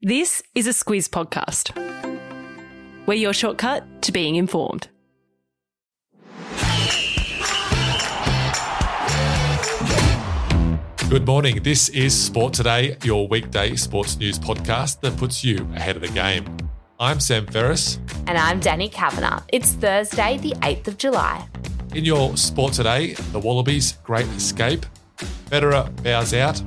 This is a Squiz podcast. We're your shortcut to being informed. Good morning. This is Sport Today, your weekday sports news podcast that puts you ahead of the game. I'm Sam Ferris. And I'm Danny Kavanagh. It's Thursday, the 8th of July. In your Sport Today, the Wallabies' great escape, Federer bows out,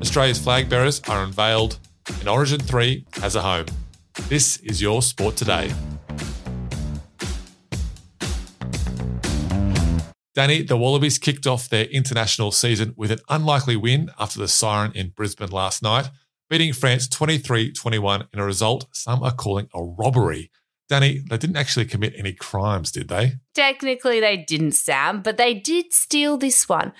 Australia's flag bearers are unveiled, and Origin 3 has a home. This is your Sport Today. Danny, the Wallabies kicked off their international season with an unlikely win after the siren in Brisbane last night, beating France 23 21 in a result some are calling a robbery. Danny, they didn't actually commit any crimes, did they? Technically, they didn't, Sam, but they did steal this one.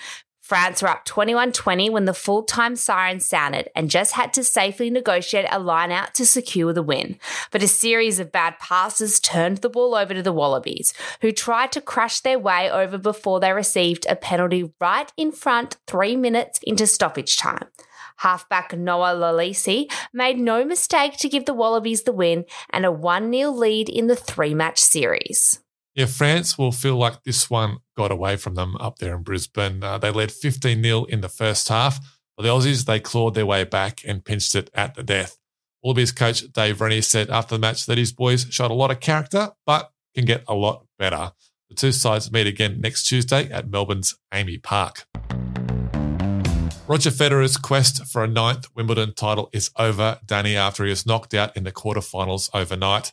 France were up 21 20 when the full time siren sounded and just had to safely negotiate a line out to secure the win. But a series of bad passes turned the ball over to the Wallabies, who tried to crash their way over before they received a penalty right in front three minutes into stoppage time. Halfback Noah Lolesio made no mistake to give the Wallabies the win and a 1 0 lead in the three match series. Yeah, France will feel like this one got away from them up there in Brisbane. Uh, they led 15 0 in the first half. For the Aussies, they clawed their way back and pinched it at the death. Wallabies coach Dave Rennie said after the match that his boys showed a lot of character, but can get a lot better. The two sides meet again next Tuesday at Melbourne's AAMI Park. Roger Federer's quest for a ninth Wimbledon title is over, Danny, after he was knocked out in the quarterfinals overnight.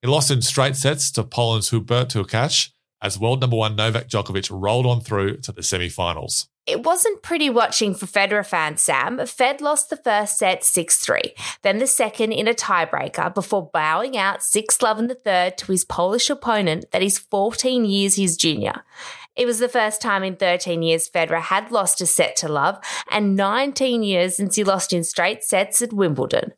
He lost in straight sets to Poland's Hubert Hurkacz as world number one Novak Djokovic rolled on through to the semi-finals. It wasn't pretty watching for Federer fans, Sam. Fed lost the first set 6 3, then the second in a tiebreaker before bowing out 6 love in the third to his Polish opponent that is 14 years his junior. It was the first time in 13 years Federer had lost a set to love and 19 years since he lost in straight sets at Wimbledon.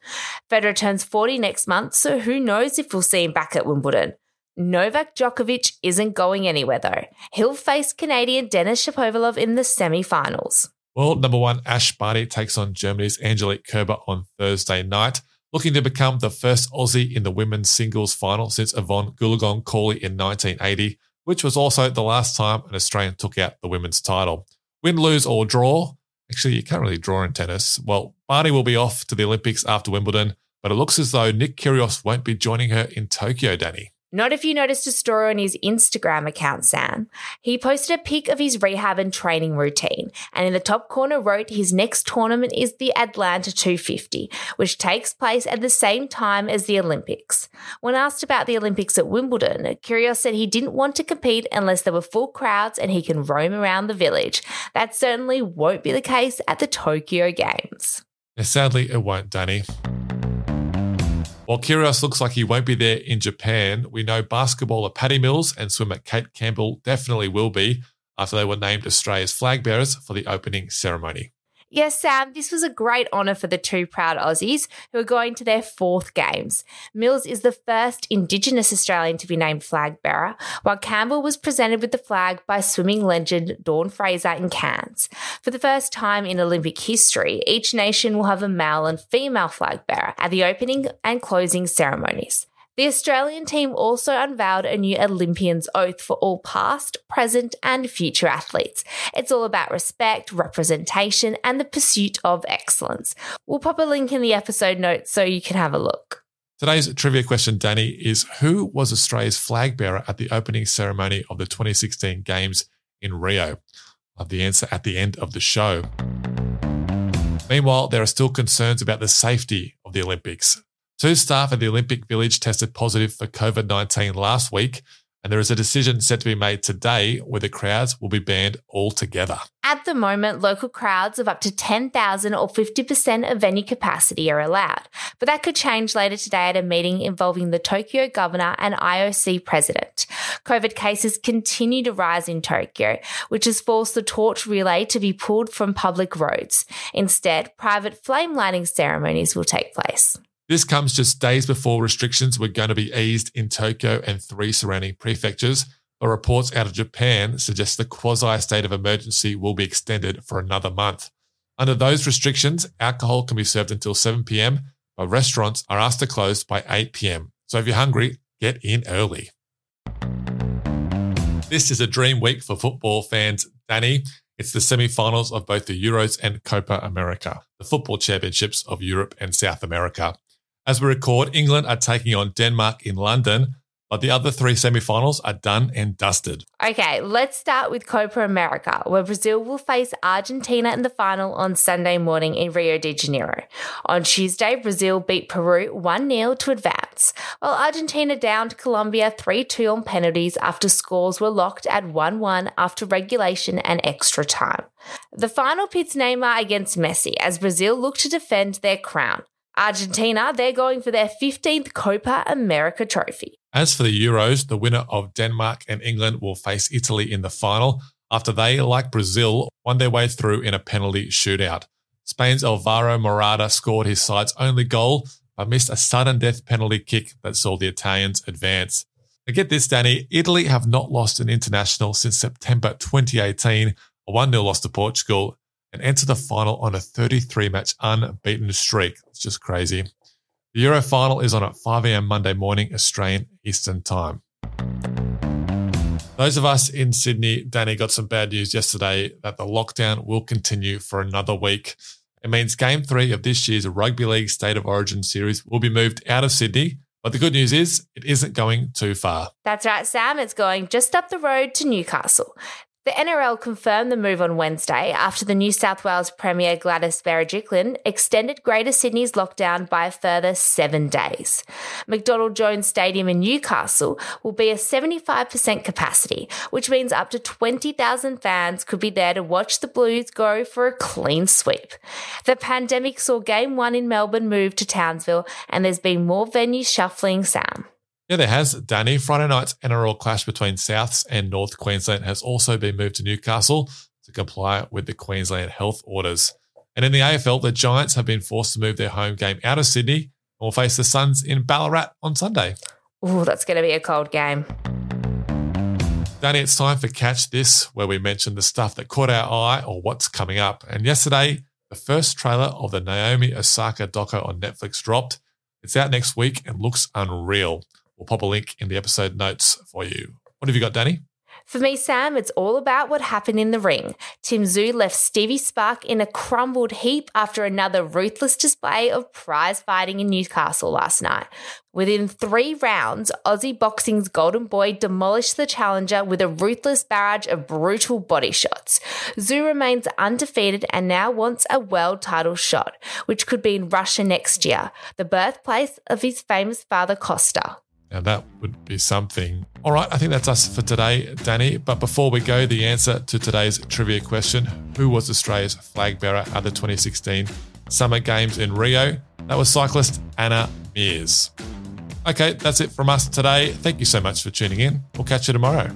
Federer turns 40 next month, so who knows if we'll see him back at Wimbledon. Novak Djokovic isn't going anywhere though. He'll face Canadian Denis Shapovalov in the semi-finals. World number one Ash Barty takes on Germany's Angelique Kerber on Thursday night, looking to become the first Aussie in the women's singles final since Evonne Goolagong Cawley in 1980, which was also the last time an Australian took out the women's title. Win, lose, or draw. Actually, you can't really draw in tennis. Well, Barty will be off to the Olympics after Wimbledon, but it looks as though Nick Kyrgios won't be joining her in Tokyo, Danny. Not if you noticed a story on his Instagram account, Sam. He posted a pic of his rehab and training routine, and in the top corner wrote his next tournament is the Atlanta 250, which takes place at the same time as the Olympics. When asked about the Olympics at Wimbledon, Kyrgios said he didn't want to compete unless there were full crowds and he can roam around the village. That certainly won't be the case at the Tokyo Games. Sadly, it won't, Danny. While Kyrgios looks like he won't be there in Japan, we know basketballer Patty Mills and swimmer Kate Campbell definitely will be after they were named Australia's flag bearers for the opening ceremony. Yes, Sam, this was a great honour for the two proud Aussies who are going to their fourth games. Mills is the first Indigenous Australian to be named flag bearer, while Campbell was presented with the flag by swimming legend Dawn Fraser in Cairns. For the first time in Olympic history, each nation will have a male and female flag bearer at the opening and closing ceremonies. The Australian team also unveiled a new Olympian's oath for all past, present, and future athletes. It's all about respect, representation, and the pursuit of excellence. We'll pop a link in the episode notes so you can have a look. Today's trivia question, Danny, is who was Australia's flag bearer at the opening ceremony of the 2016 Games in Rio? I'll have the answer at the end of the show. Meanwhile, there are still concerns about the safety of the Olympics. Two staff at the Olympic Village tested positive for COVID 19 last week, and there is a decision set to be made today where the crowds will be banned altogether. At the moment, local crowds of up to 10,000 or 50% of venue capacity are allowed, but that could change later today at a meeting involving the Tokyo governor and IOC president. COVID cases continue to rise in Tokyo, which has forced the torch relay to be pulled from public roads. Instead, private flame lighting ceremonies will take place. This comes just days before restrictions were going to be eased in Tokyo and three surrounding prefectures, but reports out of Japan suggest the quasi state of emergency will be extended for another month. Under those restrictions, alcohol can be served until 7 pm, but restaurants are asked to close by 8 p.m. So if you're hungry, get in early. This is a dream week for football fans, Danny. It's the semi finals of both the Euros and Copa America, the football championships of Europe and South America. As we record, England are taking on Denmark in London, but the other three semi-finals are done and dusted. Okay, let's start with Copa America, where Brazil will face Argentina in the final on Sunday morning in Rio de Janeiro. On Tuesday, Brazil beat Peru 1-0 to advance, while Argentina downed Colombia 3-2 on penalties after scores were locked at 1-1 after regulation and extra time. The final pits Neymar against Messi as Brazil look to defend their crown. Argentina, they're going for their 15th Copa America trophy. As for the Euros, the winner of Denmark and England will face Italy in the final after they, like Brazil, won their way through in a penalty shootout. Spain's Alvaro Morata scored his side's only goal, but missed a sudden death penalty kick that saw the Italians advance. Now get this, Danny, Italy have not lost an international since September 2018, a 1 0 loss to Portugal, and enter the final on a 33 match unbeaten streak. It's just crazy. The Euro final is on at 5 a.m. Monday morning, Australian Eastern Time. Those of us in Sydney, Danny, got some bad news yesterday that the lockdown will continue for another week. It means game three of this year's Rugby League State of Origin series will be moved out of Sydney. But the good news is it isn't going too far. That's right, Sam. It's going just up the road to Newcastle. The NRL confirmed the move on Wednesday after the New South Wales Premier Gladys Berejiklian extended Greater Sydney's lockdown by a further seven days. McDonald Jones Stadium in Newcastle will be a 75% capacity, which means up to 20,000 fans could be there to watch the Blues go for a clean sweep. The pandemic saw Game 1 in Melbourne move to Townsville, and there's been more venue shuffling, Sam. Yeah, there has. Danny, Friday night's NRL clash between Souths and North Queensland has also been moved to Newcastle to comply with the Queensland health orders. And in the AFL, the Giants have been forced to move their home game out of Sydney and will face the Suns in Ballarat on Sunday. Oh, that's going to be a cold game. Danny, it's time for Catch This, where we mention the stuff that caught our eye or what's coming up. And yesterday, the first trailer of the Naomi Osaka doco on Netflix dropped. It's out next week and looks unreal. We'll pop a link in the episode notes for you. What have you got, Danny? For me, Sam, it's all about what happened in the ring. Tim Tszyu left Stevie Spark in a crumbled heap after another ruthless display of prize fighting in Newcastle last night. Within three rounds, Aussie Boxing's Golden Boy demolished the challenger with a ruthless barrage of brutal body shots. Tszyu remains undefeated and now wants a world title shot, which could be in Russia next year, the birthplace of his famous father Kostya. Now, that would be something. All right, I think that's us for today, Danny. But before we go, the answer to today's trivia question Who was Australia's flag bearer at the 2016 Summer Games in Rio? That was cyclist Anna Meares. Okay, that's it from us today. Thank you so much for tuning in. We'll catch you tomorrow.